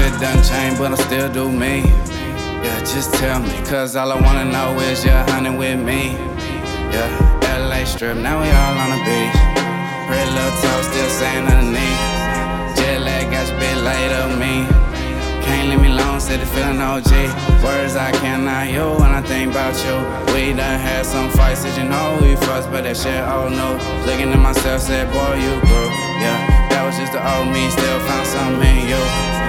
Shit done changed, but I still do me. Yeah, just tell me, cause all I wanna know is you're hunting with me. Yeah, LA strip, now we all on the beach. Pretty little toe still saying underneath. Jet lag got you bit late of me. Can't leave me alone, said the feeling OG. Words I cannot hear when I think about you. We done had some fights, did you know we fussed, but that shit old no. Looking at myself, said, boy, you grew. Yeah, that was just the old me, still found something in you.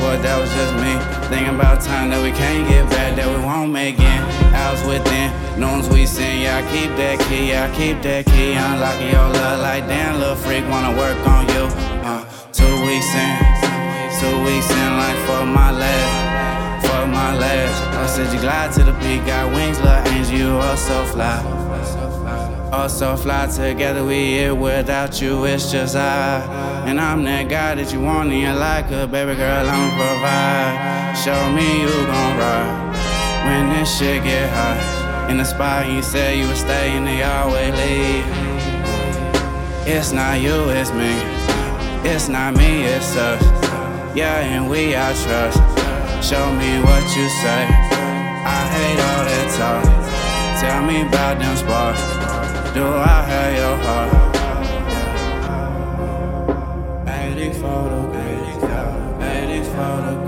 What, that was just me. Thinking about time that we can't get back, that we won't make it. Hours within, knowns we sin, yeah, I keep that key, yeah, I keep that key. Unlocking your love like damn, little freak, wanna work on you. Uh, two weeks in, two weeks in, like for my last, my. I said you glide to the peak, got wings, little angel, you are so fly. Oh, so fly together, we here without you, it's just I. And I'm that guy that you want in your life, a baby girl, I'ma provide. Show me you gon' ride when this shit get hot. In the spot you said you would stay, and they always leave. It's not you, it's me. It's not me, it's us. Yeah, and we I trust. Show me what you say. I hate all that talk. Tell me about them sparks. Do I have your heart? 80 photo, 80 photo, 80 photo,